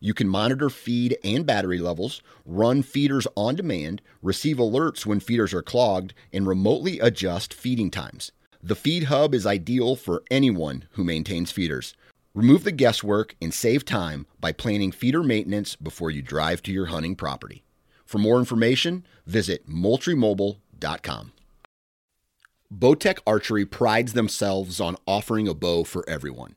you can monitor feed and battery levels, run feeders on demand, receive alerts when feeders are clogged, and remotely adjust feeding times. The Feed Hub is ideal for anyone who maintains feeders. Remove the guesswork and save time by planning feeder maintenance before you drive to your hunting property. For more information, visit moultriemobile.com. Bowtech Archery prides themselves on offering a bow for everyone.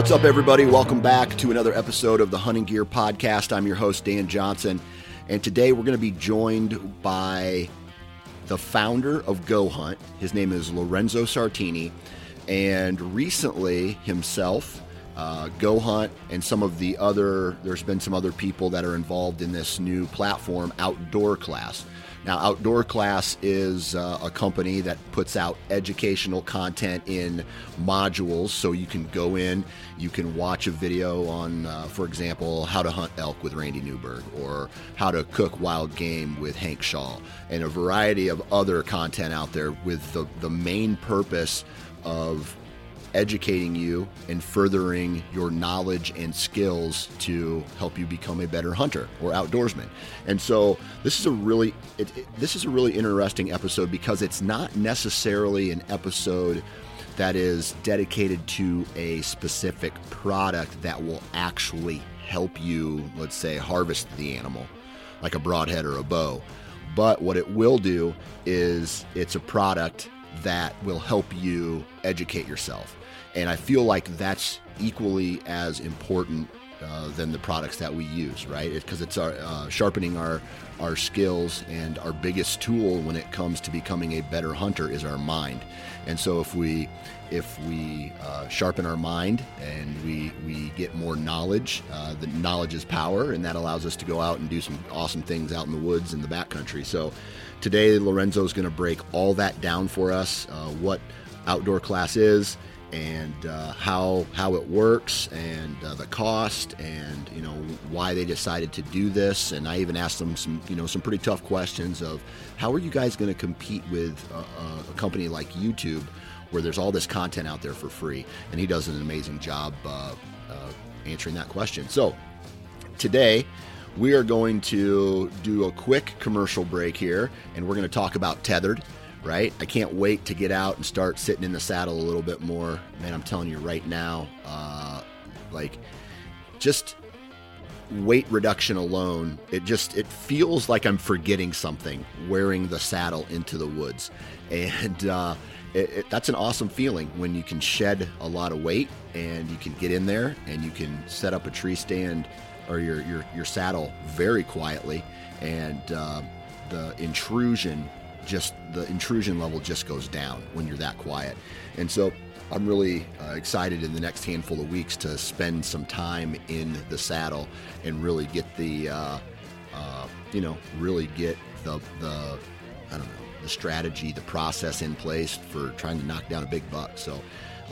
What's up, everybody? Welcome back to another episode of the Hunting Gear Podcast. I'm your host, Dan Johnson, and today we're going to be joined by the founder of Go Hunt. His name is Lorenzo Sartini, and recently himself, uh, Go Hunt, and some of the other, there's been some other people that are involved in this new platform, Outdoor Class. Now, Outdoor Class is uh, a company that puts out educational content in modules. So you can go in, you can watch a video on, uh, for example, how to hunt elk with Randy Newberg or how to cook wild game with Hank Shaw and a variety of other content out there with the, the main purpose of educating you and furthering your knowledge and skills to help you become a better hunter or outdoorsman. And so this is a really it, it, this is a really interesting episode because it's not necessarily an episode that is dedicated to a specific product that will actually help you, let's say, harvest the animal, like a broadhead or a bow. But what it will do is it's a product that will help you educate yourself. And I feel like that's equally as important uh, than the products that we use, right? Because it, it's our uh, sharpening our our skills and our biggest tool when it comes to becoming a better hunter is our mind. And so if we if we uh, sharpen our mind and we we get more knowledge, uh, the knowledge is power, and that allows us to go out and do some awesome things out in the woods in the backcountry. So today Lorenzo is going to break all that down for us. Uh, what outdoor class is and uh, how how it works and uh, the cost and you know why they decided to do this. And I even asked them some you know some pretty tough questions of how are you guys going to compete with a, a, company like YouTube where there's all this content out there for free? And he does an amazing job uh, uh answering that question. So today we are going to do a quick commercial break here and we're going to talk about tethered right? I can't wait to get out and start sitting in the saddle a little bit more. Man, I'm telling you right now, uh, like just weight reduction alone, it just it feels like I'm forgetting something wearing the saddle into the woods, and uh, it, it, that's an awesome feeling when you can shed a lot of weight and you can get in there and you can set up a tree stand or your your, your saddle very quietly and. Uh, the intrusion just the intrusion level just goes down when you're that quiet. And so I'm really uh, excited in the next handful of weeks to spend some time in the saddle and really get the, uh, uh, you know, really get the, the, I don't know, the strategy, the process in place for trying to knock down a big buck. So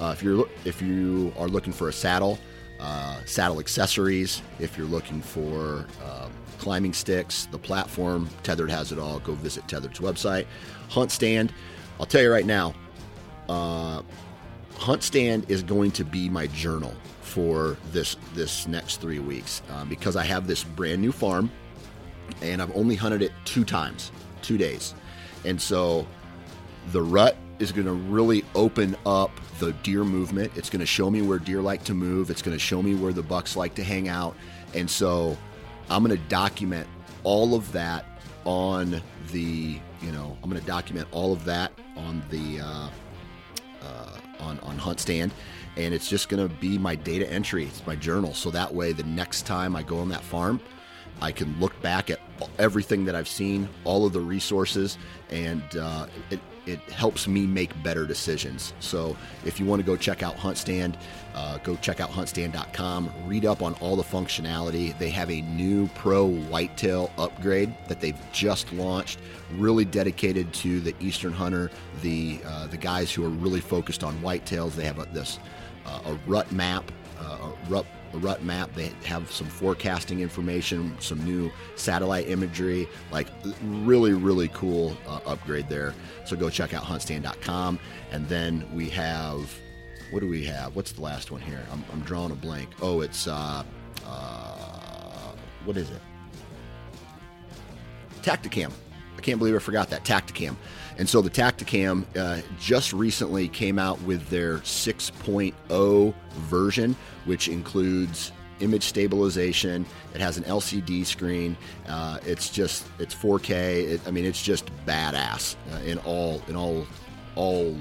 uh, if you're if you are looking for a saddle, uh, saddle accessories, if you're looking for um, climbing sticks, the platform. Tethered has it all. Go visit Tethered's website. HuntStand. I'll tell you right now, uh, HuntStand is going to be my journal for this this next three weeks um, because I have this brand new farm, and I've only hunted it two times, two days, and so the rut is going to really open up the deer movement. It's going to show me where deer like to move. It's going to show me where the bucks like to hang out. And so I'm going to document all of that on the, you know, I'm going to document all of that on the, uh, uh, on, on HuntStand. And it's just going to be my data entry. It's my journal. So that way, the next time I go on that farm, I can look back at everything that I've seen, all of the resources, and uh, it, it helps me make better decisions. So if you want to go check out HuntStand, uh, go check out huntstand.com. Read up on all the functionality. They have a new Pro Whitetail upgrade that they've just launched, really dedicated to the Eastern hunter, the uh, the guys who are really focused on whitetails. They have a, this uh, a rut map, uh, a rut a rut map. They have some forecasting information, some new satellite imagery, like really, really cool uh, upgrade there. So go check out huntstand.com. And then we have, what do we have? What's the last one here? I'm, I'm drawing a blank. Oh, it's, uh, uh, what is it? Tactacam. I can't believe I forgot that Tactacam. And so the Tactacam uh, just recently came out with their 6.0 version, which includes image stabilization. It has an LCD screen. Uh, it's just it's 4K. It, I mean, it's just badass uh, in all in all all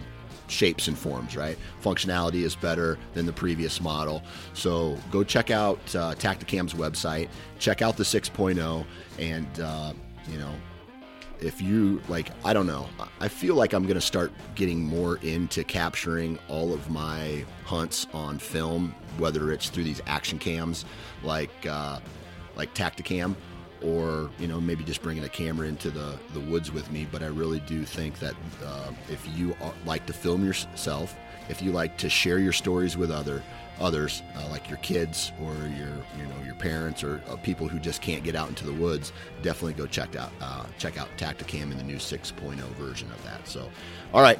shapes and forms. Right, functionality is better than the previous model. So go check out uh, Tactacam's website. Check out the 6.0, and uh, you know if you like i don't know. I feel like i'm going to start getting more into capturing all of my hunts on film whether it's through these action cams like uh, like tactacam or you know maybe just bringing a camera into the the woods with me but i really do think that uh, if you like to film yourself if you like to share your stories with other others, uh, like your kids or your you know your parents or uh, people who just can't get out into the woods, definitely go check out uh, check out Tactacam in the new 6.0 version of that. So, all right.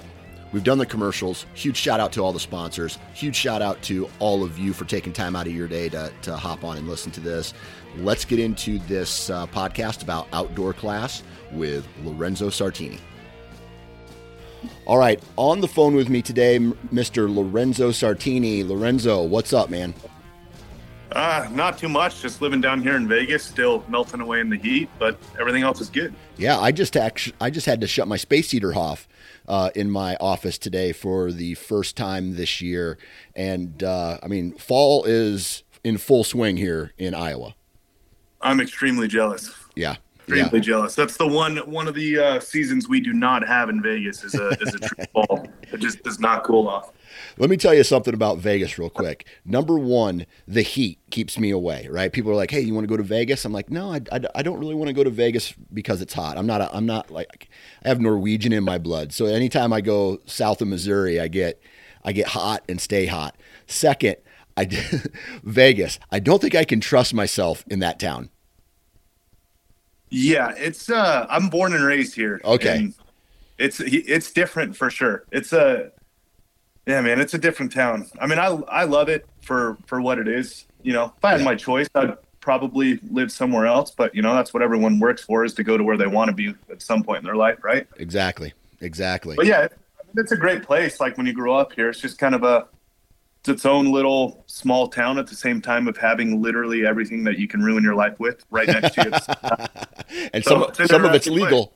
We've done the commercials. Huge shout out to all the sponsors. Huge shout out to all of you for taking time out of your day to, to hop on and listen to this. Let's get into this uh, podcast about outdoor class with Lorenzo Sartini. All right, on the phone with me today, Mr. Lorenzo Sartini. Lorenzo, what's up, man? Uh, not too much. Just living down here in Vegas, still melting away in the heat, but everything else is good. Yeah, I just actually, I just had to shut my space heater off uh, in my office today for the first time this year, and uh, I mean, fall is in full swing here in Iowa. I'm extremely jealous. Yeah, extremely yeah. jealous. That's the one one of the uh, seasons we do not have in Vegas is a is a true fall. It just does not cool off. Let me tell you something about Vegas real quick. Number one, the heat keeps me away. Right? People are like, "Hey, you want to go to Vegas?" I'm like, "No, I, I, I don't really want to go to Vegas because it's hot. I'm not a, I'm not like I have Norwegian in my blood. So anytime I go south of Missouri, I get I get hot and stay hot. Second, I Vegas. I don't think I can trust myself in that town. Yeah, it's uh I'm born and raised here. Okay. It's it's different for sure. It's a yeah, man, it's a different town. I mean, I I love it for for what it is. You know, if I had my choice, I'd probably live somewhere else, but you know, that's what everyone works for is to go to where they want to be at some point in their life, right? Exactly. Exactly. But yeah, it's a great place like when you grow up here. It's just kind of a it's its own little small town at the same time of having literally everything that you can ruin your life with right next to you. and so some, some of it's legal.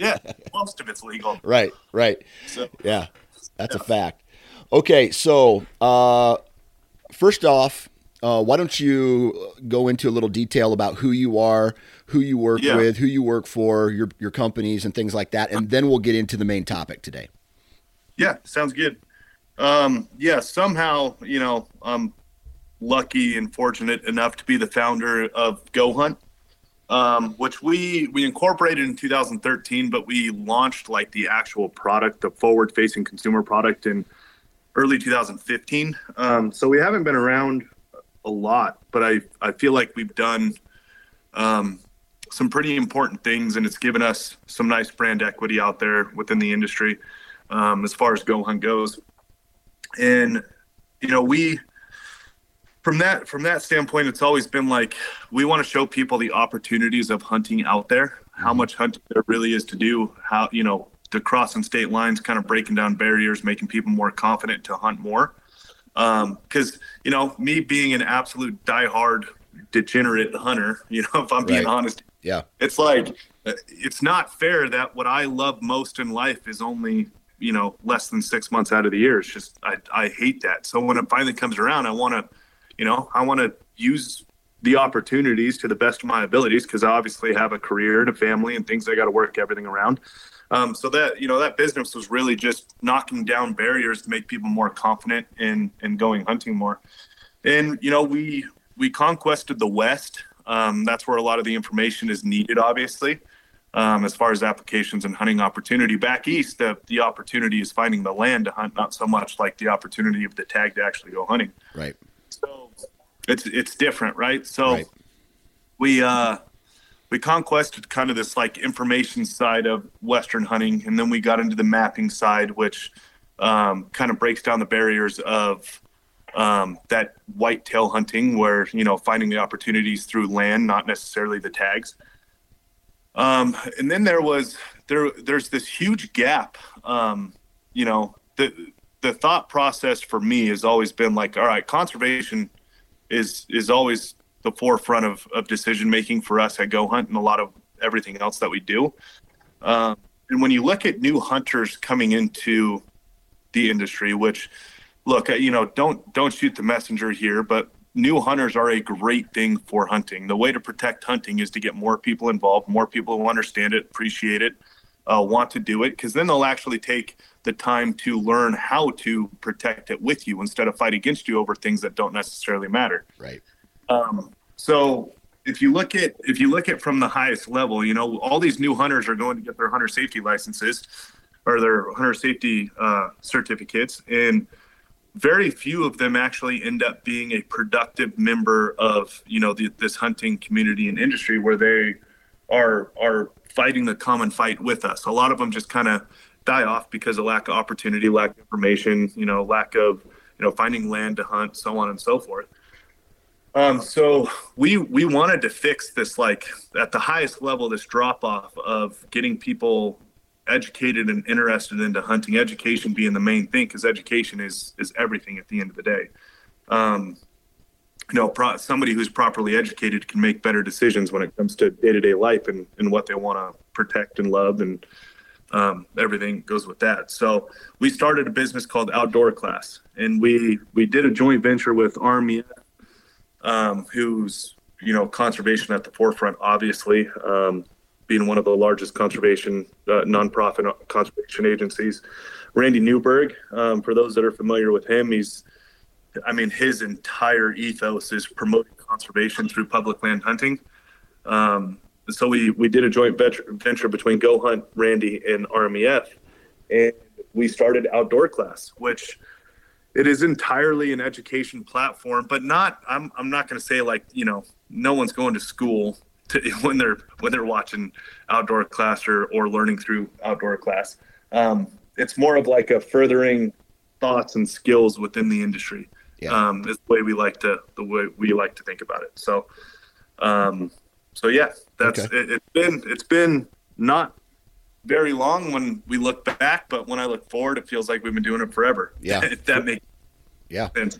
yeah, most of it's legal. Right, right. So, yeah, that's yeah. a fact. Okay, so uh, first off, uh, why don't you go into a little detail about who you are, who you work yeah. with, who you work for, your your companies, and things like that, and then we'll get into the main topic today. Yeah, sounds good. Um, yeah, somehow, you know, I'm lucky and fortunate enough to be the founder of Go Hunt, um, which we we incorporated in 2013, but we launched like the actual product, the forward-facing consumer product, in early 2015. Um, so we haven't been around a lot, but I I feel like we've done um, some pretty important things, and it's given us some nice brand equity out there within the industry um, as far as Go Hunt goes and you know we from that from that standpoint it's always been like we want to show people the opportunities of hunting out there how mm-hmm. much hunting there really is to do how you know to crossing state lines, kind of breaking down barriers, making people more confident to hunt more. Because um, you know, me being an absolute diehard degenerate hunter, you know, if I'm being right. honest, yeah, it's like it's not fair that what I love most in life is only you know less than six months out of the year. It's just I I hate that. So when it finally comes around, I want to, you know, I want to use the opportunities to the best of my abilities because I obviously have a career and a family and things I got to work everything around. Um, so that you know that business was really just knocking down barriers to make people more confident in in going hunting more. And you know we we conquested the West. Um, that's where a lot of the information is needed, obviously. Um, as far as applications and hunting opportunity back east, the, the opportunity is finding the land to hunt, not so much like the opportunity of the tag to actually go hunting. Right. So it's it's different, right? So right. we uh, we conquested kind of this like information side of Western hunting, and then we got into the mapping side, which um, kind of breaks down the barriers of um, that whitetail hunting, where you know finding the opportunities through land, not necessarily the tags. Um, and then there was there there's this huge gap. Um, you know the the thought process for me has always been like, all right, conservation is is always the forefront of, of decision making for us at Go Hunt and a lot of everything else that we do. Um, and when you look at new hunters coming into the industry, which look, you know, don't don't shoot the messenger here, but new hunters are a great thing for hunting. The way to protect hunting is to get more people involved, more people who understand it, appreciate it, uh, want to do it, because then they'll actually take the time to learn how to protect it with you instead of fight against you over things that don't necessarily matter. Right. Um, so if you look at if you look at from the highest level, you know all these new hunters are going to get their hunter safety licenses or their hunter safety uh, certificates, and very few of them actually end up being a productive member of you know the, this hunting community and industry where they are are fighting the common fight with us. A lot of them just kind of die off because of lack of opportunity, lack of information, you know, lack of you know finding land to hunt, so on and so forth. Um, so we we wanted to fix this like at the highest level this drop off of getting people educated and interested into hunting. Education being the main thing because education is is everything at the end of the day. Um, you know pro- somebody who's properly educated can make better decisions when it comes to day-to-day life and, and what they want to protect and love and um, everything goes with that. So we started a business called outdoor class and we we did a joint venture with RMEF um, who's you know conservation at the forefront, obviously, um, being one of the largest conservation uh, nonprofit conservation agencies. Randy Newberg, um, for those that are familiar with him, he's I mean his entire ethos is promoting conservation through public land hunting. Um, so we we did a joint venture, venture between Go Hunt, Randy, and RMEF, and we started outdoor class, which it is entirely an education platform, but not. I'm I'm not going to say like you know no one's going to school to, when they're when they're watching outdoor class or or learning through outdoor class. Um, it's more of like a furthering thoughts and skills within the industry. Yeah. Um, is the way we like to the way we like to think about it. So, um, so yeah, that's okay. it, it's been it's been not very long when we look back, but when I look forward, it feels like we've been doing it forever. Yeah, if that makes yeah sense.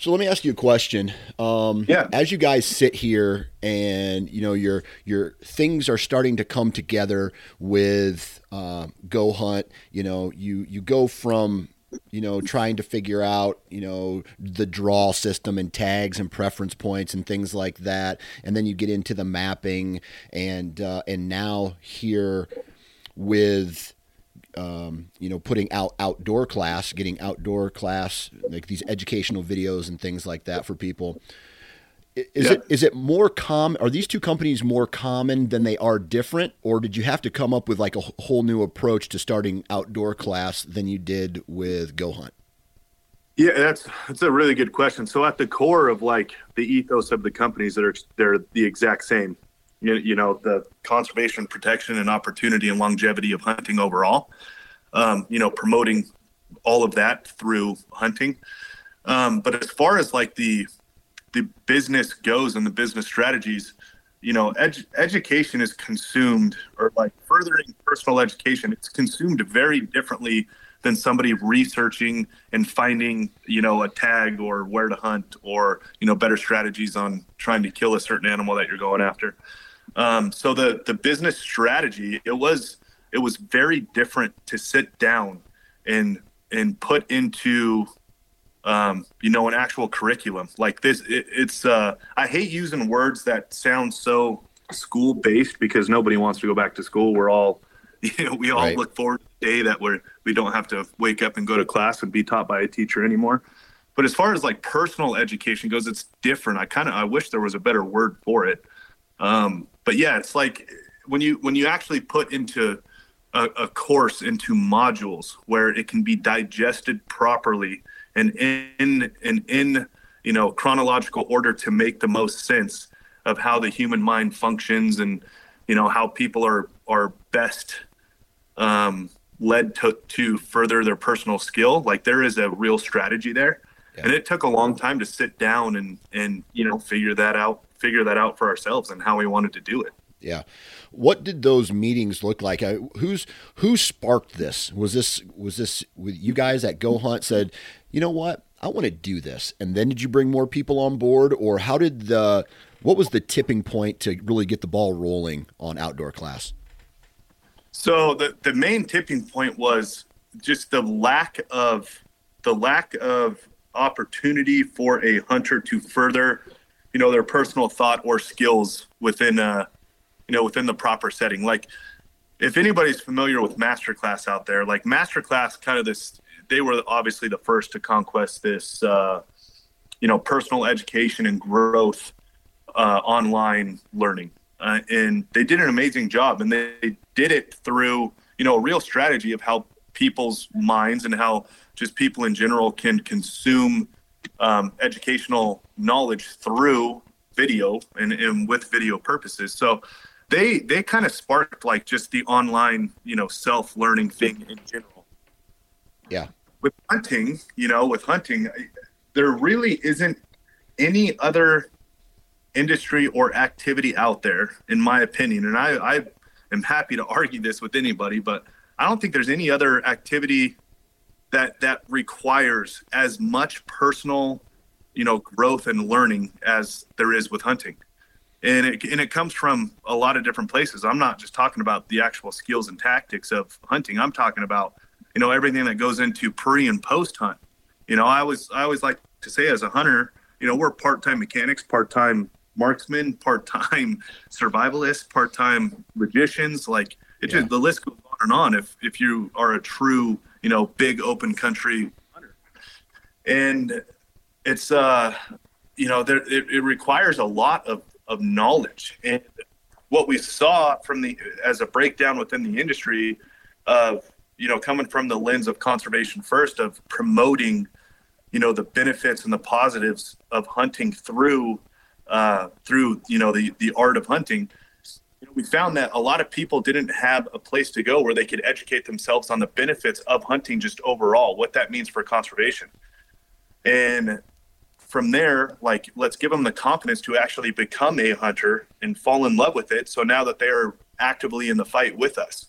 So let me ask you a question. Um, yeah. As you guys sit here and you know your your things are starting to come together with uh, Go Hunt. You know, you you go from you know trying to figure out you know the draw system and tags and preference points and things like that, and then you get into the mapping and uh, and now here with um, you know, putting out outdoor class, getting outdoor class, like these educational videos and things like that for people. Is yeah. it is it more common? Are these two companies more common than they are different, or did you have to come up with like a whole new approach to starting outdoor class than you did with Go Hunt? Yeah, that's that's a really good question. So at the core of like the ethos of the companies that are they're the exact same you, you know the conservation protection and opportunity and longevity of hunting overall um, you know promoting all of that through hunting um, but as far as like the the business goes and the business strategies you know, ed- education is consumed or like furthering personal education, it's consumed very differently than somebody researching and finding, you know, a tag or where to hunt or, you know, better strategies on trying to kill a certain animal that you're going after. Um, so the the business strategy, it was it was very different to sit down and and put into um, you know, an actual curriculum like this. It, it's uh, I hate using words that sound so school based because nobody wants to go back to school. We're all, you know, we all right. look forward to the day that we're we don't have to wake up and go to class and be taught by a teacher anymore. But as far as like personal education goes, it's different. I kind of I wish there was a better word for it. Um, but yeah, it's like when you when you actually put into a, a course into modules where it can be digested properly and in and in you know chronological order to make the most sense of how the human mind functions and you know how people are are best um, led to to further their personal skill. Like there is a real strategy there. Yeah. and it took a long time to sit down and and you know figure that out figure that out for ourselves and how we wanted to do it yeah what did those meetings look like who's who sparked this was this was this with you guys at go hunt said you know what? I want to do this. And then did you bring more people on board or how did the what was the tipping point to really get the ball rolling on outdoor class? So the the main tipping point was just the lack of the lack of opportunity for a hunter to further, you know, their personal thought or skills within a, you know, within the proper setting. Like if anybody's familiar with masterclass out there, like masterclass kind of this they were obviously the first to conquest this, uh, you know, personal education and growth uh, online learning. Uh, and they did an amazing job, and they did it through, you know, a real strategy of how people's minds and how just people in general can consume um, educational knowledge through video and, and with video purposes. So they they kind of sparked like just the online, you know, self learning thing in general. Yeah with hunting, you know, with hunting, there really isn't any other industry or activity out there, in my opinion. And I, I am happy to argue this with anybody, but I don't think there's any other activity that that requires as much personal, you know, growth and learning as there is with hunting. And it, and it comes from a lot of different places. I'm not just talking about the actual skills and tactics of hunting. I'm talking about you know everything that goes into pre and post hunt you know i always i always like to say as a hunter you know we're part-time mechanics part-time marksmen part-time survivalists part-time magicians like it yeah. just the list goes on and on if if you are a true you know big open country and it's uh you know there it, it requires a lot of of knowledge and what we saw from the as a breakdown within the industry of you know, coming from the lens of conservation first, of promoting, you know, the benefits and the positives of hunting through, uh, through you know the the art of hunting. You know, we found that a lot of people didn't have a place to go where they could educate themselves on the benefits of hunting just overall, what that means for conservation, and from there, like let's give them the confidence to actually become a hunter and fall in love with it. So now that they are actively in the fight with us.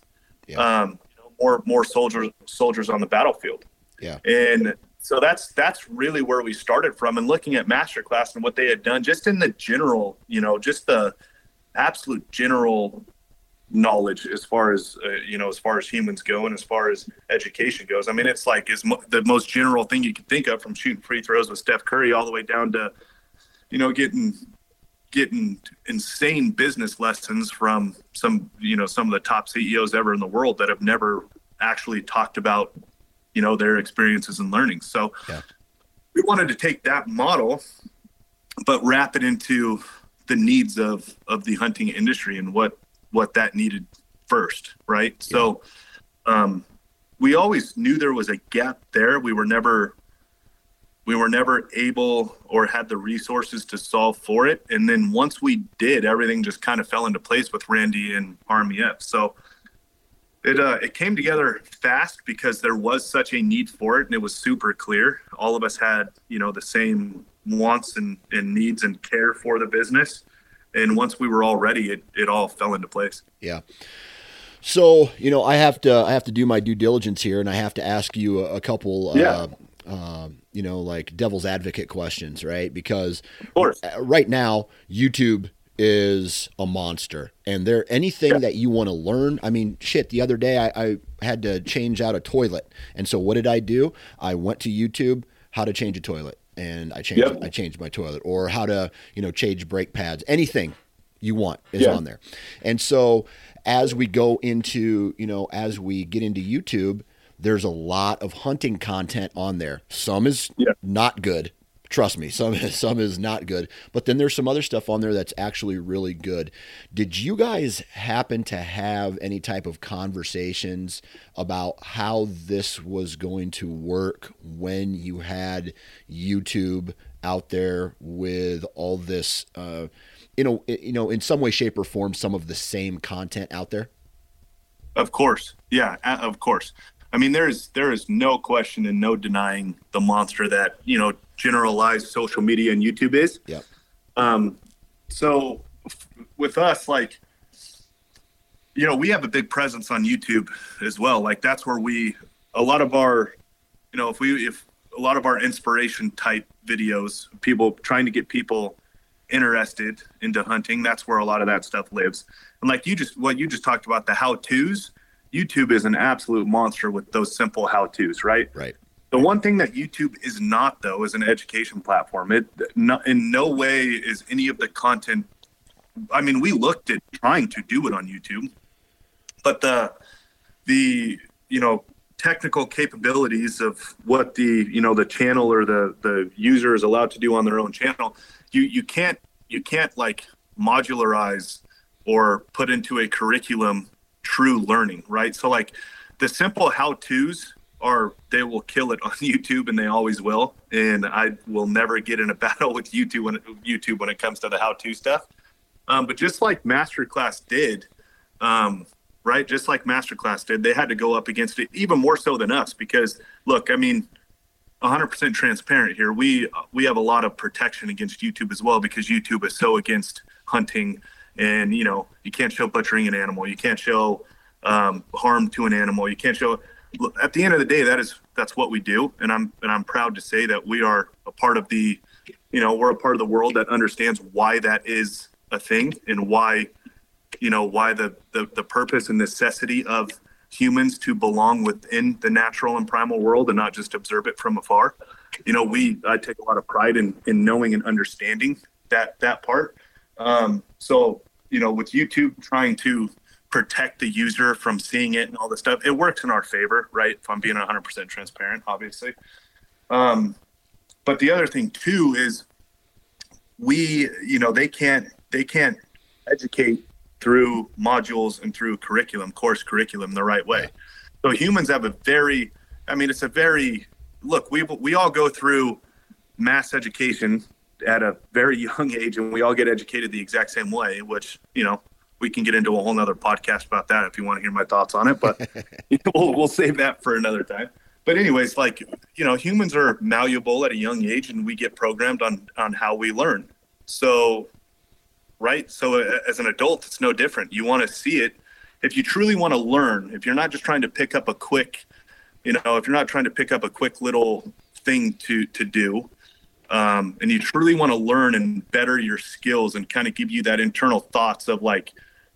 Yeah. Um, more more soldiers soldiers on the battlefield. Yeah. And so that's that's really where we started from and looking at masterclass and what they had done just in the general, you know, just the absolute general knowledge as far as uh, you know as far as humans go and as far as education goes i mean it's like is mo- the most general thing you can think of from shooting free throws with steph curry all the way down to you know getting getting insane business lessons from some you know some of the top CEOs ever in the world that have never actually talked about you know their experiences and learnings. So yeah. we wanted to take that model, but wrap it into the needs of of the hunting industry and what what that needed first, right? Yeah. So um, we always knew there was a gap there. We were never we were never able or had the resources to solve for it. And then once we did, everything just kind of fell into place with Randy and RMEF. So it uh, it came together fast because there was such a need for it, and it was super clear. All of us had you know the same wants and, and needs and care for the business, and once we were all ready, it it all fell into place. Yeah. So you know, I have to I have to do my due diligence here, and I have to ask you a, a couple. Yeah. Uh, uh, you know, like devil's advocate questions, right? Because uh, right now, YouTube is a monster. And there anything yeah. that you want to learn, I mean, shit, the other day I, I, had to change out a toilet. And so what did I do? I went to YouTube, how to change a toilet. And I changed yep. I changed my toilet or how to, you know, change brake pads. Anything you want is yeah. on there. And so as we go into, you know, as we get into YouTube, there's a lot of hunting content on there. Some is yeah. not good. Trust me, some some is not good. But then there's some other stuff on there that's actually really good. Did you guys happen to have any type of conversations about how this was going to work when you had YouTube out there with all this uh, you know, you know, in some way, shape, or form, some of the same content out there? Of course, yeah, of course. I mean, there is there is no question and no denying the monster that you know generalized social media and YouTube is. Yeah. Um, so f- with us, like, you know, we have a big presence on YouTube as well. Like that's where we a lot of our, you know, if we if a lot of our inspiration type videos, people trying to get people interested into hunting, that's where a lot of that stuff lives. And like you just what you just talked about the how tos YouTube is an absolute monster with those simple how tos, right? Right. The one thing that YouTube is not, though, is an education platform. It no, in no way is any of the content. I mean, we looked at trying to do it on YouTube, but the the you know technical capabilities of what the you know the channel or the the user is allowed to do on their own channel, you you can't you can't like modularize or put into a curriculum true learning, right? So like the simple how to's are they will kill it on YouTube and they always will. And I will never get in a battle with YouTube when it, YouTube when it comes to the how to stuff. Um, but just like Masterclass did, um, right? Just like Masterclass did, they had to go up against it even more so than us because look, I mean, 100% transparent here. We we have a lot of protection against YouTube as well because YouTube is so against hunting and you know you can't show butchering an animal. You can't show um, harm to an animal. You can't show at the end of the day that is that's what we do. And i'm and i'm proud to say that we are a part of the you know we're a part of the world that understands why that is a thing and why you know why the the, the purpose and necessity of humans to belong within the natural and primal world and not just observe it from afar. You know we i take a lot of pride in in knowing and understanding that that part. Um, so, you know, with YouTube trying to protect the user from seeing it and all this stuff, it works in our favor, right? If I'm being 100% transparent, obviously. Um, but the other thing too is we, you know, they can't they can't educate through modules and through curriculum, course curriculum, the right way. So humans have a very, I mean, it's a very look. We we all go through mass education at a very young age and we all get educated the exact same way, which, you know, we can get into a whole nother podcast about that if you want to hear my thoughts on it, but we'll, we'll save that for another time. But anyways, like, you know, humans are malleable at a young age and we get programmed on, on how we learn. So, right. So as an adult, it's no different. You want to see it. If you truly want to learn, if you're not just trying to pick up a quick, you know, if you're not trying to pick up a quick little thing to, to do, um, and you truly want to learn and better your skills and kind of give you that internal thoughts of like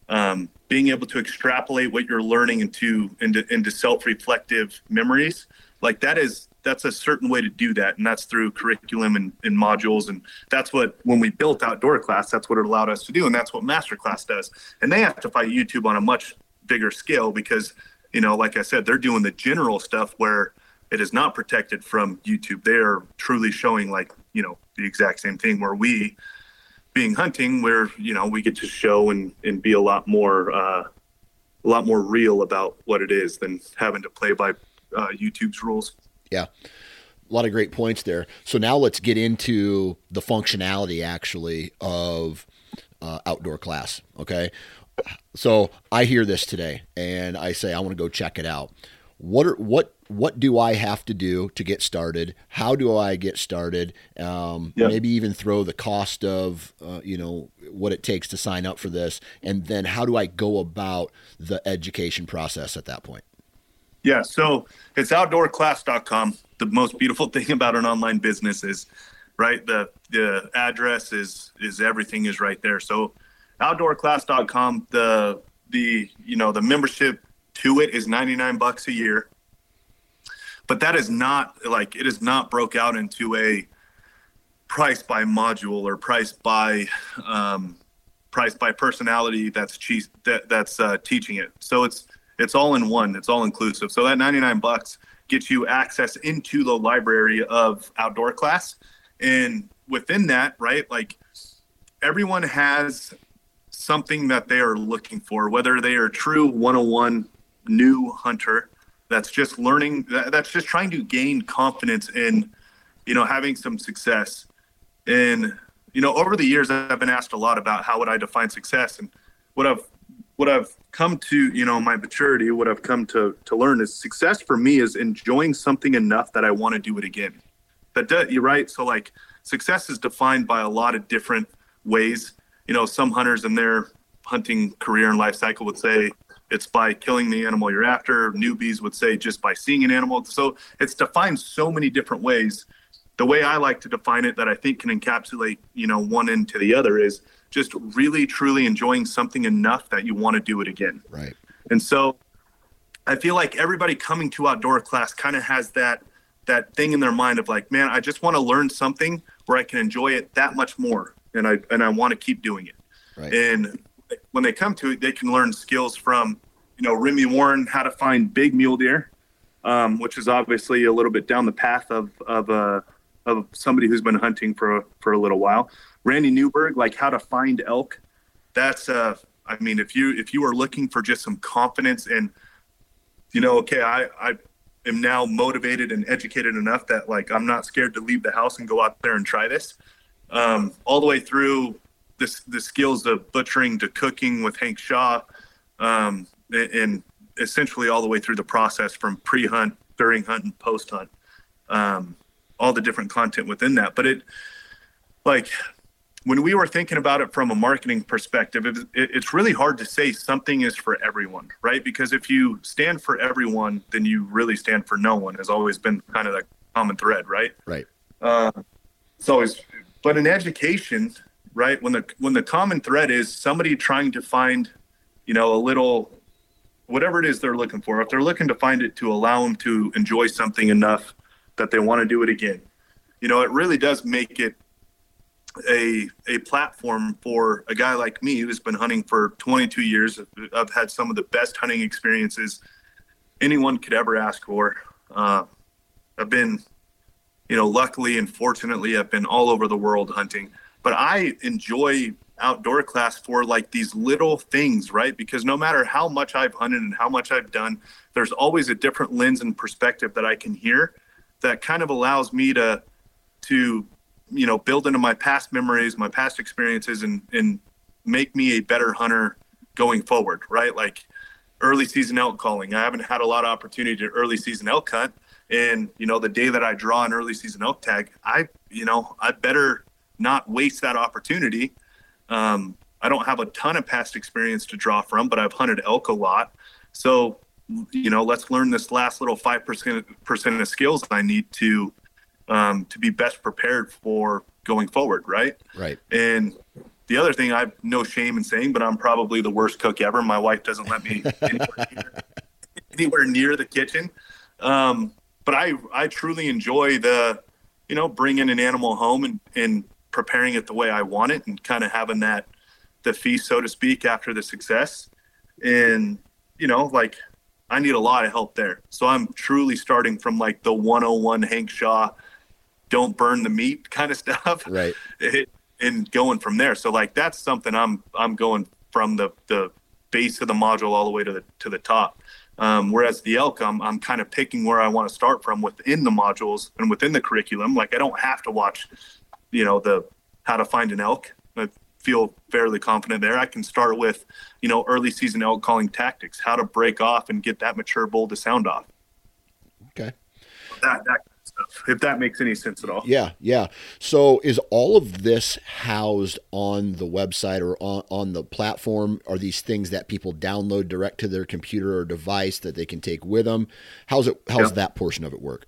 um, being able to extrapolate what you're learning into into, into self-reflective memories like that is that's a certain way to do that and that's through curriculum and, and modules and that's what when we built outdoor class that's what it allowed us to do and that's what masterclass does and they have to fight youtube on a much bigger scale because you know like i said they're doing the general stuff where it is not protected from YouTube. They are truly showing like you know the exact same thing. Where we, being hunting, where you know we get to show and and be a lot more uh, a lot more real about what it is than having to play by uh, YouTube's rules. Yeah. A lot of great points there. So now let's get into the functionality actually of uh, outdoor class. Okay. So I hear this today and I say, I want to go check it out what are what what do I have to do to get started? How do I get started? Um, yep. Maybe even throw the cost of, uh, you know, what it takes to sign up for this. And then how do I go about the education process at that point? Yeah. So it's outdoorclass.com. The most beautiful thing about an online business is, right, the, the address is, is everything is right there. So outdoorclass.com, the, the, you know, the membership to it is 99 bucks a year. But that is not like it is not broke out into a price by module or price by um, price by personality that's cheese that that's uh, teaching it. So it's it's all in one it's all inclusive. So that 99 bucks gets you access into the library of outdoor class. And within that right like everyone has something that they are looking for whether they are true 101 new hunter that's just learning that's just trying to gain confidence in you know having some success. And you know over the years i've been asked a lot about how would i define success. And what i've what i've come to you know my maturity what i've come to to learn is success for me is enjoying something enough that i want to do it again. That you're right. So like success is defined by a lot of different ways. You know some hunters in their hunting career and life cycle would say it's by killing the animal you're after. Newbies would say just by seeing an animal. So it's defined so many different ways. The way I like to define it that I think can encapsulate, you know, one end to the other is just really truly enjoying something enough that you want to do it again. Right. And so I feel like everybody coming to outdoor class kind of has that that thing in their mind of like, man, I just want to learn something where I can enjoy it that much more and I and I want to keep doing it. Right. And when they come to it, they can learn skills from, you know, Remy Warren, how to find big mule deer, um, which is obviously a little bit down the path of of uh, of somebody who's been hunting for for a little while. Randy Newberg, like how to find elk. That's uh, I mean, if you if you are looking for just some confidence and, you know, okay, I I am now motivated and educated enough that like I'm not scared to leave the house and go out there and try this. Um, all the way through the, the skills of butchering to cooking with Hank Shaw, um, and essentially all the way through the process from pre-hunt, during hunt, and post-hunt. Um, all the different content within that, but it like when we were thinking about it from a marketing perspective, it, it, it's really hard to say something is for everyone, right? Because if you stand for everyone, then you really stand for no one. Has always been kind of the common thread, right? Right. Uh, it's always, but in education, right? When the when the common thread is somebody trying to find, you know, a little whatever it is they're looking for. If they're looking to find it to allow them to enjoy something enough that they want to do it again, you know, it really does make it a a platform for a guy like me who's been hunting for 22 years. I've had some of the best hunting experiences anyone could ever ask for. Uh, I've been, you know, luckily and fortunately, I've been all over the world hunting but I enjoy outdoor class for like these little things, right? Because no matter how much I've hunted and how much I've done, there's always a different lens and perspective that I can hear that kind of allows me to to you know build into my past memories, my past experiences and and make me a better hunter going forward, right? Like early season elk calling. I haven't had a lot of opportunity to early season elk hunt. And, you know, the day that I draw an early season elk tag, I, you know, I better not waste that opportunity. Um, I don't have a ton of past experience to draw from, but I've hunted elk a lot. So, you know, let's learn this last little five percent percent of skills I need to um, to be best prepared for going forward, right? Right. And the other thing, I've no shame in saying, but I'm probably the worst cook ever. My wife doesn't let me anywhere, near, anywhere near the kitchen. Um, but I I truly enjoy the, you know, bringing an animal home and and preparing it the way I want it and kind of having that the feast, so to speak, after the success. And you know, like I need a lot of help there. So I'm truly starting from like the 101 Hank Shaw, don't burn the meat kind of stuff, right? It, and going from there. So like that's something I'm I'm going from the the base of the module all the way to the to the top. Um, whereas the elk, I'm, I'm kind of picking where I want to start from within the modules and within the curriculum. Like I don't have to watch you know the how to find an elk. I feel fairly confident there. I can start with you know early season elk calling tactics, how to break off and get that mature bull to sound off. Okay. that that stuff, if that makes any sense at all. Yeah, yeah. So is all of this housed on the website or on, on the platform? Are these things that people download direct to their computer or device that they can take with them? How's it how's yeah. that portion of it work?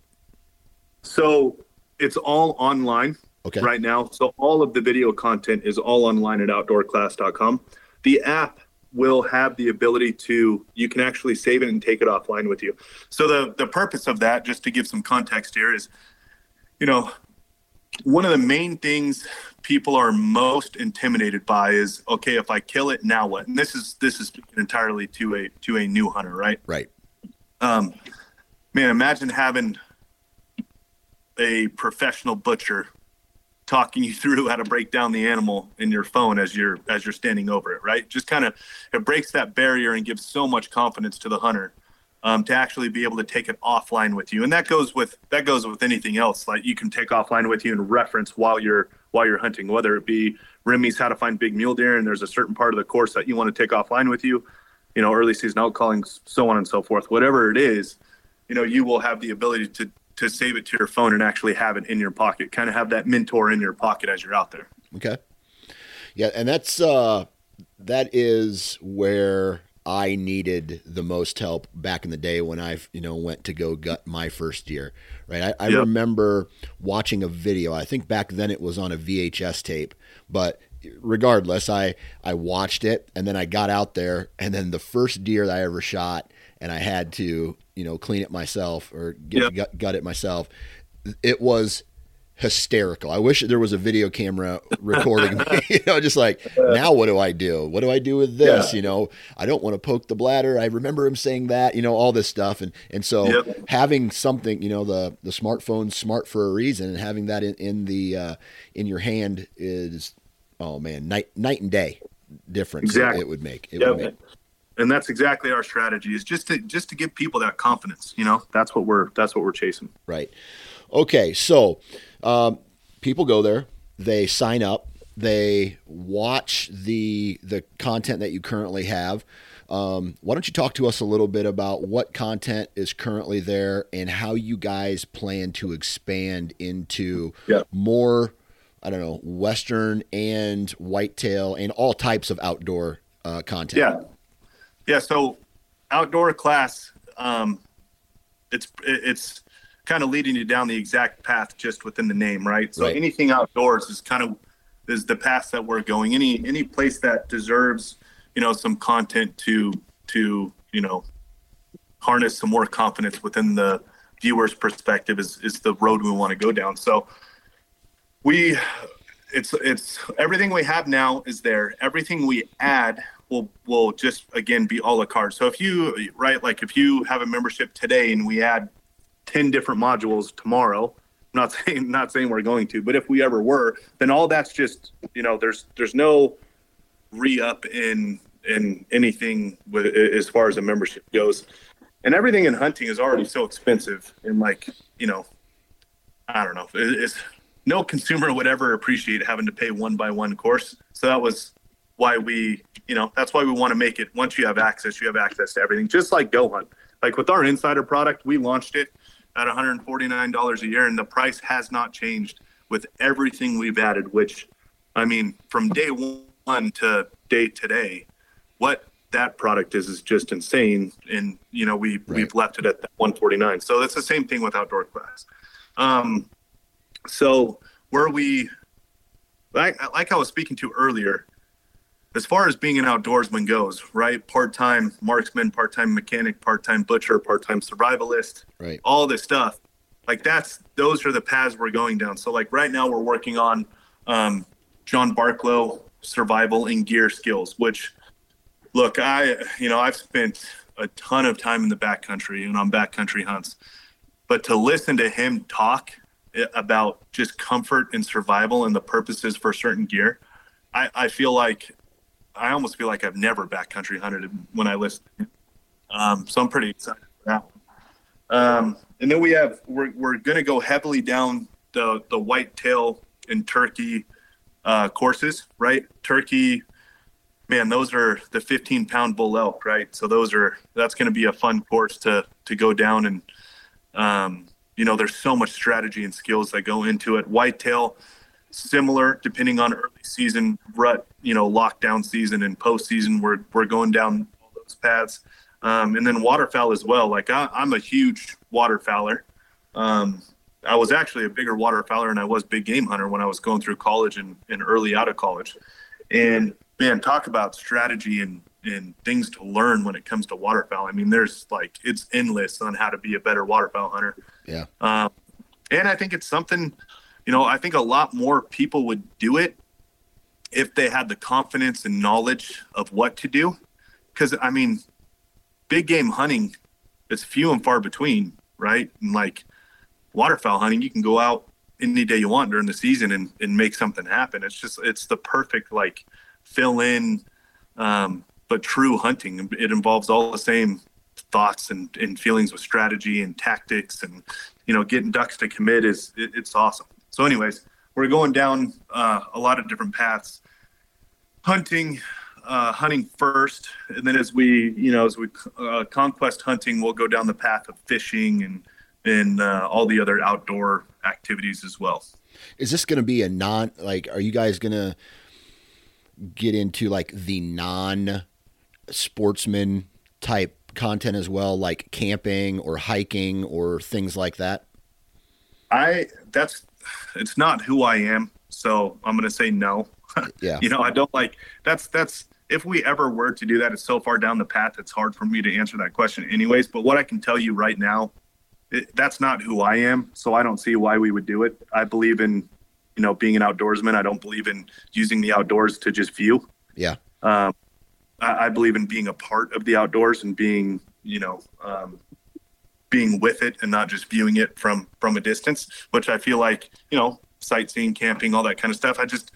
So it's all online okay. right now. So all of the video content is all online at outdoorclass.com. The app will have the ability to you can actually save it and take it offline with you. So the the purpose of that, just to give some context here, is you know one of the main things people are most intimidated by is okay if I kill it now what? And this is this is entirely to a to a new hunter, right? Right. Um, man, imagine having a professional butcher talking you through how to break down the animal in your phone as you're as you're standing over it right? Just kind of it breaks that barrier and gives so much confidence to the hunter um, to actually be able to take it offline with you. And that goes with that goes with anything else. Like you can take offline with you and reference while you're while you're hunting whether it be Remi's how to find big mule deer and there's a certain part of the course that you want to take offline with you you know early season out calling so on and so forth. Whatever it is you know you will have the ability to to save it to your phone and actually have it in your pocket. Kind of have that mentor in your pocket as you're out there. Okay. Yeah, and that's uh that is where I needed the most help back in the day when I, you know, went to go gut my first year. Right. I, I yep. remember watching a video. I think back then it was on a VHS tape, but regardless, I I watched it and then I got out there and then the first deer that I ever shot and I had to you know clean it myself or get yep. gut, gut it myself. It was hysterical. I wish there was a video camera recording me. you know, just like now, what do I do? What do I do with this? Yeah. You know, I don't want to poke the bladder. I remember him saying that. You know, all this stuff, and and so yep. having something, you know, the the smartphone's smart for a reason, and having that in in the uh, in your hand is, oh man, night night and day difference exactly. it, it would make. It yep. would make and that's exactly our strategy is just to just to give people that confidence you know? That's what we're that's what we're chasing. Right. Okay so um, people go there they sign up they watch the the content that you currently have. Um, why don't you talk to us a little bit about what content is currently there and how you guys plan to expand into yeah. more i don't know western and whitetail and all types of outdoor uh, content? Yeah yeah, so outdoor class, um, it's it's kind of leading you down the exact path just within the name, right? So right. anything outdoors is kind of is the path that we're going. Any any place that deserves, you know, some content to to you know harness some more confidence within the viewer's perspective is is the road we want to go down. So we it's it's everything we have now is there. Everything we add will will just again be all a la carte. So if you right like if you have a membership today and we add ten different modules tomorrow, I'm not saying not saying we're going to, but if we ever were, then all that's just you know there's there's no re up in in anything with as far as a membership goes, and everything in hunting is already so expensive and like you know I don't know it's no consumer would ever appreciate having to pay one by one course. So that was why we, you know, that's why we want to make it. Once you have access, you have access to everything. Just like Go Hunt, like with our Insider product, we launched it at $149 a year, and the price has not changed with everything we've added. Which, I mean, from day one to day today, what that product is is just insane. And you know, we right. we've left it at 149. So that's the same thing with Outdoor Class. Um, so where we, like, like I was speaking to earlier, as far as being an outdoorsman goes, right? Part-time marksman, part-time mechanic, part-time butcher, part-time survivalist, right? All this stuff, like that's those are the paths we're going down. So like right now we're working on um, John Barklow survival and gear skills, which look, I you know I've spent a ton of time in the backcountry and on backcountry hunts, but to listen to him talk about just comfort and survival and the purposes for certain gear, I, I feel like I almost feel like I've never backcountry hunted when I list. Um, so I'm pretty excited for that one. Um, and then we have we're we're going to go heavily down the the whitetail and turkey uh, courses, right? Turkey, man, those are the 15 pound bull elk, right? So those are that's going to be a fun course to to go down and um, you know, there's so much strategy and skills that go into it. Whitetail, similar, depending on early season rut, you know, lockdown season and postseason, we're we're going down all those paths. Um, and then waterfowl as well. Like I, am a huge waterfowler. Um, I was actually a bigger waterfowler and I was big game hunter when I was going through college and, and early out of college. And man, talk about strategy and and things to learn when it comes to waterfowl. I mean, there's like it's endless on how to be a better waterfowl hunter. Yeah. Um, and I think it's something, you know, I think a lot more people would do it if they had the confidence and knowledge of what to do. Because I mean, big game hunting is few and far between, right? And like waterfowl hunting, you can go out any day you want during the season and, and make something happen. It's just it's the perfect like fill in um, but true hunting. It involves all the same thoughts and, and feelings with strategy and tactics and you know getting ducks to commit is it, it's awesome. So, anyways, we're going down uh, a lot of different paths. Hunting, uh, hunting first, and then as we you know as we uh, conquest hunting, we'll go down the path of fishing and and uh, all the other outdoor activities as well. Is this going to be a non like? Are you guys going to get into like the non sportsman type content as well, like camping or hiking or things like that? I that's it's not who I am, so I'm gonna say no. Yeah. you know, I don't like that's that's if we ever were to do that, it's so far down the path it's hard for me to answer that question anyways. But what I can tell you right now, it, that's not who I am, so I don't see why we would do it. I believe in, you know, being an outdoorsman. I don't believe in using the outdoors to just view. Yeah. Um, I, I, believe in being a part of the outdoors and being, you know, um, being with it and not just viewing it from from a distance. Which I feel like, you know, sightseeing, camping, all that kind of stuff. I just,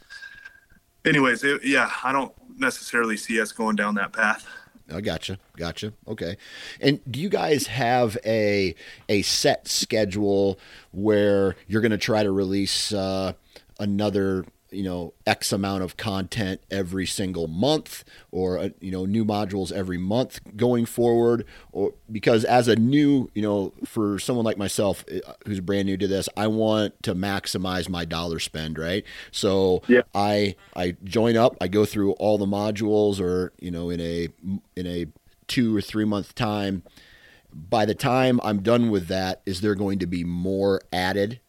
anyways, it, yeah, I don't necessarily see us going down that path. I gotcha, gotcha. Okay, and do you guys have a a set schedule where you're going to try to release uh, another you know x amount of content every single month or uh, you know new modules every month going forward or because as a new you know for someone like myself uh, who's brand new to this i want to maximize my dollar spend right so yeah. i i join up i go through all the modules or you know in a in a 2 or 3 month time by the time i'm done with that is there going to be more added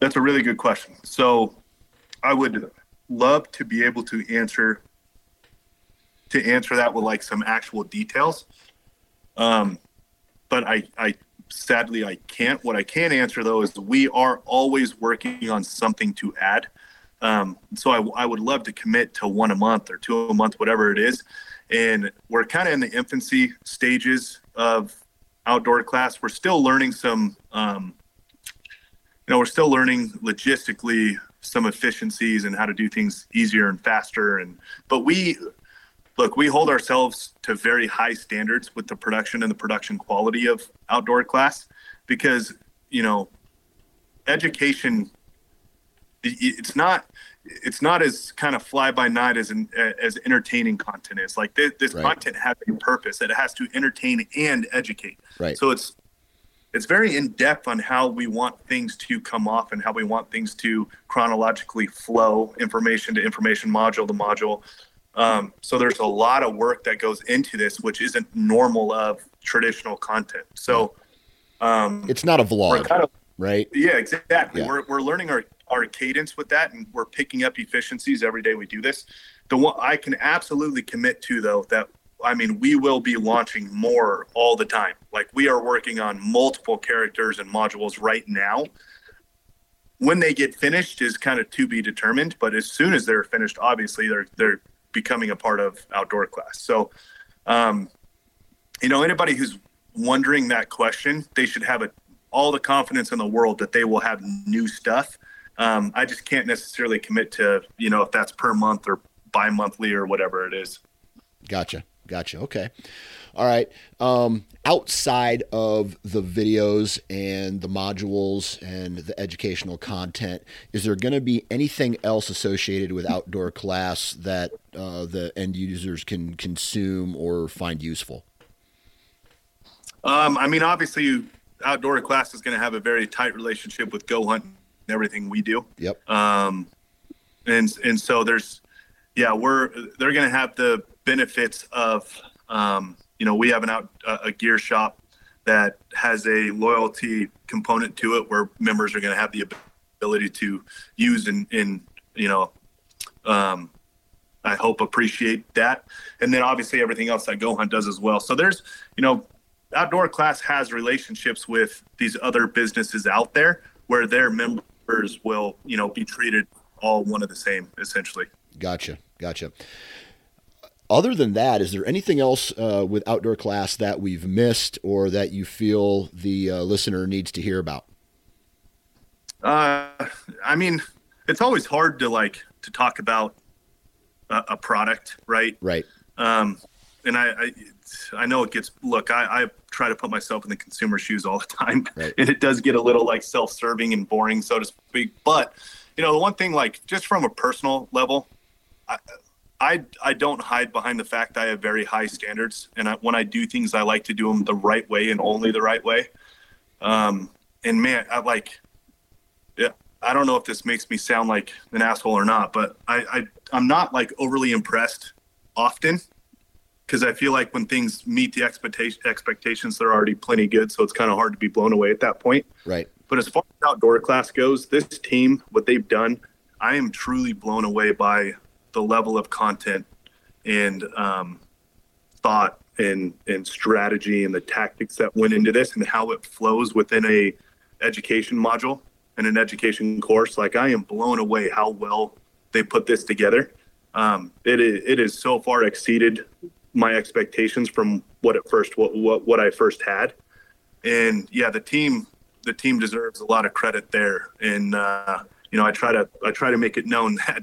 that's a really good question. So I would love to be able to answer to answer that with like some actual details. Um, but I, I sadly I can't. What I can answer though is we are always working on something to add. Um, so I, I would love to commit to one a month or two a month, whatever it is. And we're kind of in the infancy stages of outdoor class. We're still learning some um, you know, we're still learning logistically some efficiencies and how to do things easier and faster. And but we look, we hold ourselves to very high standards with the production and the production quality of outdoor class because you know, education it's not it's not as kind of fly by night as an, as entertaining content is. Like this, this right. content has a purpose. That it has to entertain and educate. Right. So it's it's very in depth on how we want things to come off and how we want things to chronologically flow information to information module to module. Um, so there's a lot of work that goes into this which isn't normal of traditional content. So um, it's not a vlog kind of, right? Yeah exactly. Yeah. We're, we're learning our, our cadence with that and we're picking up efficiencies every day we do this. The one i can absolutely commit to though that I mean, we will be launching more all the time. Like we are working on multiple characters and modules right now. When they get finished is kind of to be determined, but as soon as they're finished, obviously they're they're becoming a part of outdoor class. So, um, you know, anybody who's wondering that question, they should have a, all the confidence in the world that they will have new stuff. Um, I just can't necessarily commit to you know if that's per month or bi-monthly or whatever it is. Gotcha. Gotcha. Okay. All right. Um, outside of the videos and the modules and the educational content, is there going to be anything else associated with outdoor class that uh, the end users can consume or find useful? Um, I mean, obviously, Outdoor Class is going to have a very tight relationship with Go Hunt and everything we do. Yep. Um, and and so there's, yeah, we're they're going to have the benefits of, um, you know, we have an out a gear shop that has a loyalty component to it where members are going to have the ability to use and you know um, I hope appreciate that. And then obviously everything else that Go Hunt does as well. So there's, you know, Outdoor Class has relationships with these other businesses out there where their members will, you know, be treated all one of the same essentially. Gotcha. Gotcha. Other than that, is there anything else uh, with Outdoor Class that we've missed or that you feel the uh, listener needs to hear about? Uh, I mean, it's always hard to like to talk about a, a product, right? Right. Um, and I, I, I know it gets. Look, I, I try to put myself in the consumer shoes all the time, right. and it does get a little like self-serving and boring, so to speak. But you know, the one thing, like just from a personal level, I, I, I don't hide behind the fact I have very high standards, and I, when I do things, I like to do them the right way and only the right way. Um, and man, I like, yeah, I don't know if this makes me sound like an asshole or not, but I, I I'm not like overly impressed often because I feel like when things meet the expectation expectations, they're already plenty good. So it's kind of hard to be blown away at that point. Right. But as far as outdoor class goes, this team, what they've done, I am truly blown away by the level of content and um, thought and and strategy and the tactics that went into this and how it flows within a education module and an education course. Like I am blown away how well they put this together. Um, it is it is so far exceeded my expectations from what at first what what, what I first had, and yeah, the team the team deserves a lot of credit there. And uh, you know, I try to I try to make it known that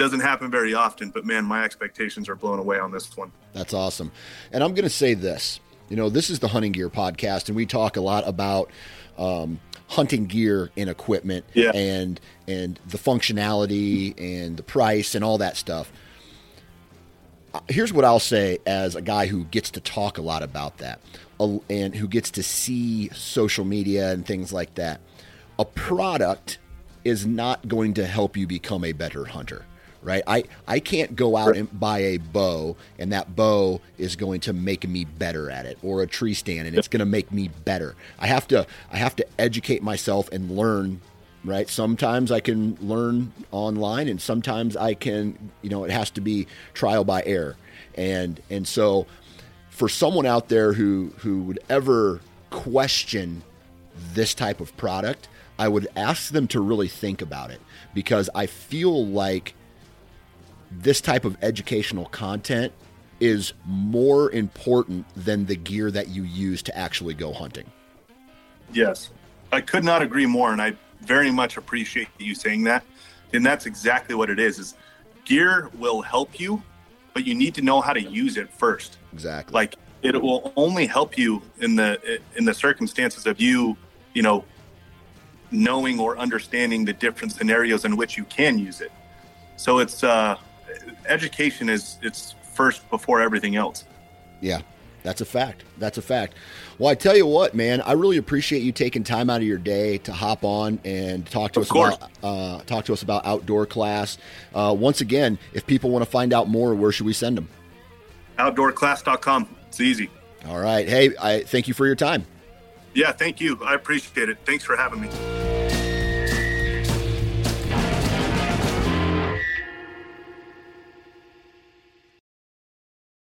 doesn't happen very often, but man, my expectations are blown away on this one. That's awesome. And I'm going to say this. You know, this is the Hunting Gear podcast, and we talk a lot about um, hunting gear and equipment yeah. and and the functionality and the price and all that stuff. Uh, here's what I'll say as a guy who gets to talk a lot about that and who gets to see social media and things like that. A product is not going to help you become a better hunter right? I, I can't go out and buy a bow and that bow is going to make me better at it or a tree stand and it's going to make me better. I have to I have to educate myself and learn, right? Sometimes I can learn online and sometimes I can, you know, it has to be trial by error. And and so for someone out there who who would ever question this type of product, I would ask them to really think about it because I feel like this type of educational content is more important than the gear that you use to actually go hunting. Yes, I could not agree more, and I very much appreciate you saying that. And that's exactly what it is: is gear will help you, but you need to know how to use it first. Exactly. Like it will only help you in the in the circumstances of you, you know, knowing or understanding the different scenarios in which you can use it. So it's uh, education is it's first before everything else. Yeah, that's a fact. That's a fact. Well, I tell you what, man, I really appreciate you taking time out of your day to hop on and talk to of us course. about uh, talk to us about outdoor class. Uh, once again, if people want to find out more, where should we send them? Outdoorclass.com. It's easy. All right. Hey, I thank you for your time. Yeah, thank you. I appreciate it. Thanks for having me.